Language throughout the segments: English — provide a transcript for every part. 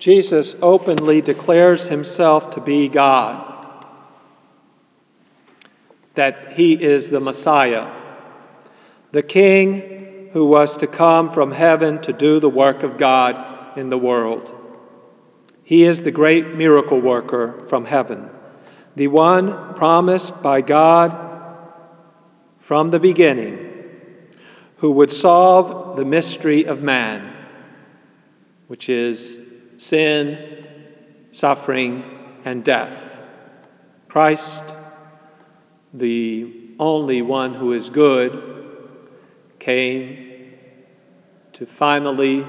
Jesus openly declares himself to be God, that he is the Messiah, the King who was to come from heaven to do the work of God in the world. He is the great miracle worker from heaven, the one promised by God from the beginning, who would solve the mystery of man, which is sin, suffering, and death. Christ, the only one who is good, came to finally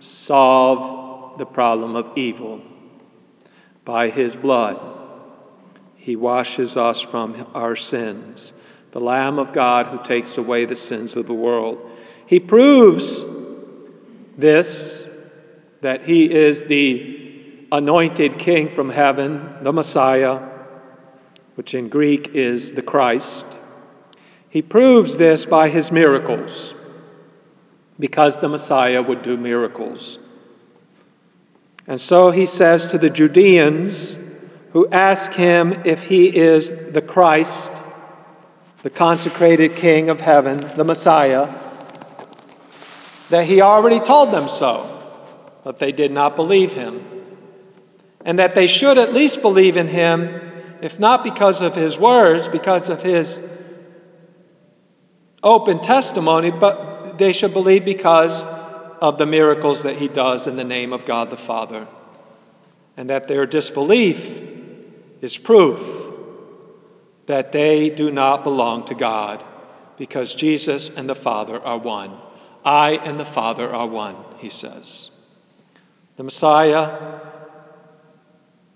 solve the problem of evil. By his blood, he washes us from our sins, the Lamb of God who takes away the sins of the world. He proves this that he is the anointed king from heaven, the Messiah, which in Greek is the Christ. He proves this by his miracles, because the Messiah would do miracles. And so he says to the Judeans who ask him if he is the Christ, the consecrated King of heaven, the Messiah, that he already told them so but they did not believe him. And that they should at least believe in him, if not because of his words, because of his open testimony, but they should believe because of the miracles that he does in the name of God the Father. And that their disbelief is proof that they do not belong to God, because Jesus and the Father are one. I and the Father are one, he says. The Messiah,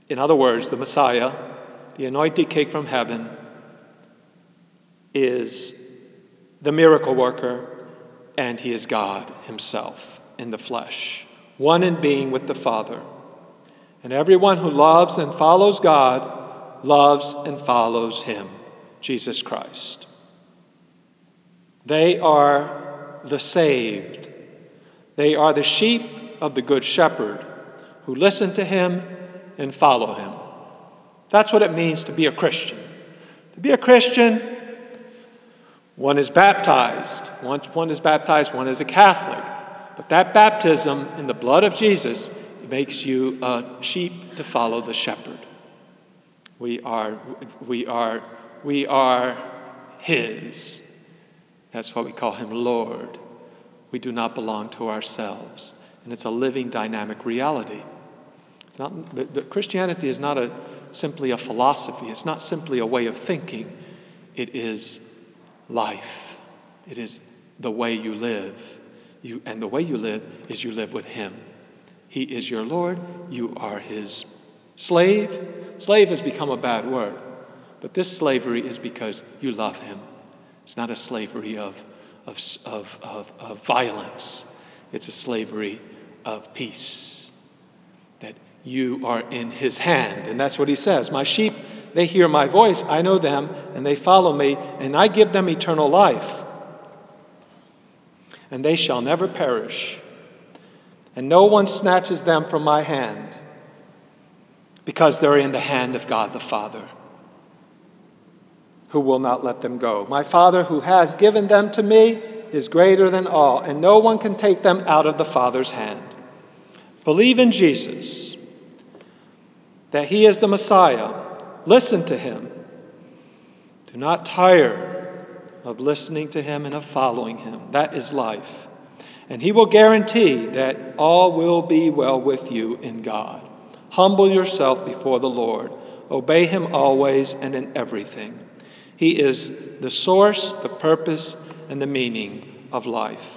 in other words, the Messiah, the anointed cake from heaven, is the miracle worker, and he is God himself in the flesh, one in being with the Father. And everyone who loves and follows God loves and follows him, Jesus Christ. They are the saved. They are the sheep of the Good Shepherd who listen to him and follow him. That's what it means to be a Christian. To be a Christian, one is baptized. Once one is baptized, one is a Catholic. But that baptism in the blood of Jesus makes you a sheep to follow the shepherd. We are, we are, we are His. That's why we call Him Lord. We do not belong to ourselves and it's a living, dynamic reality. Not, the, the Christianity is not a, simply a philosophy, it's not simply a way of thinking, it is life. It is the way you live. You, and the way you live is you live with Him. He is your Lord, you are His slave. Slave has become a bad word, but this slavery is because you love Him. It's not a slavery of, of, of, of, of violence, it's a slavery of peace. That you are in his hand. And that's what he says My sheep, they hear my voice, I know them, and they follow me, and I give them eternal life. And they shall never perish. And no one snatches them from my hand because they're in the hand of God the Father, who will not let them go. My Father, who has given them to me, is greater than all, and no one can take them out of the Father's hand. Believe in Jesus, that He is the Messiah. Listen to Him. Do not tire of listening to Him and of following Him. That is life. And He will guarantee that all will be well with you in God. Humble yourself before the Lord. Obey Him always and in everything. He is the source, the purpose, and the meaning of life.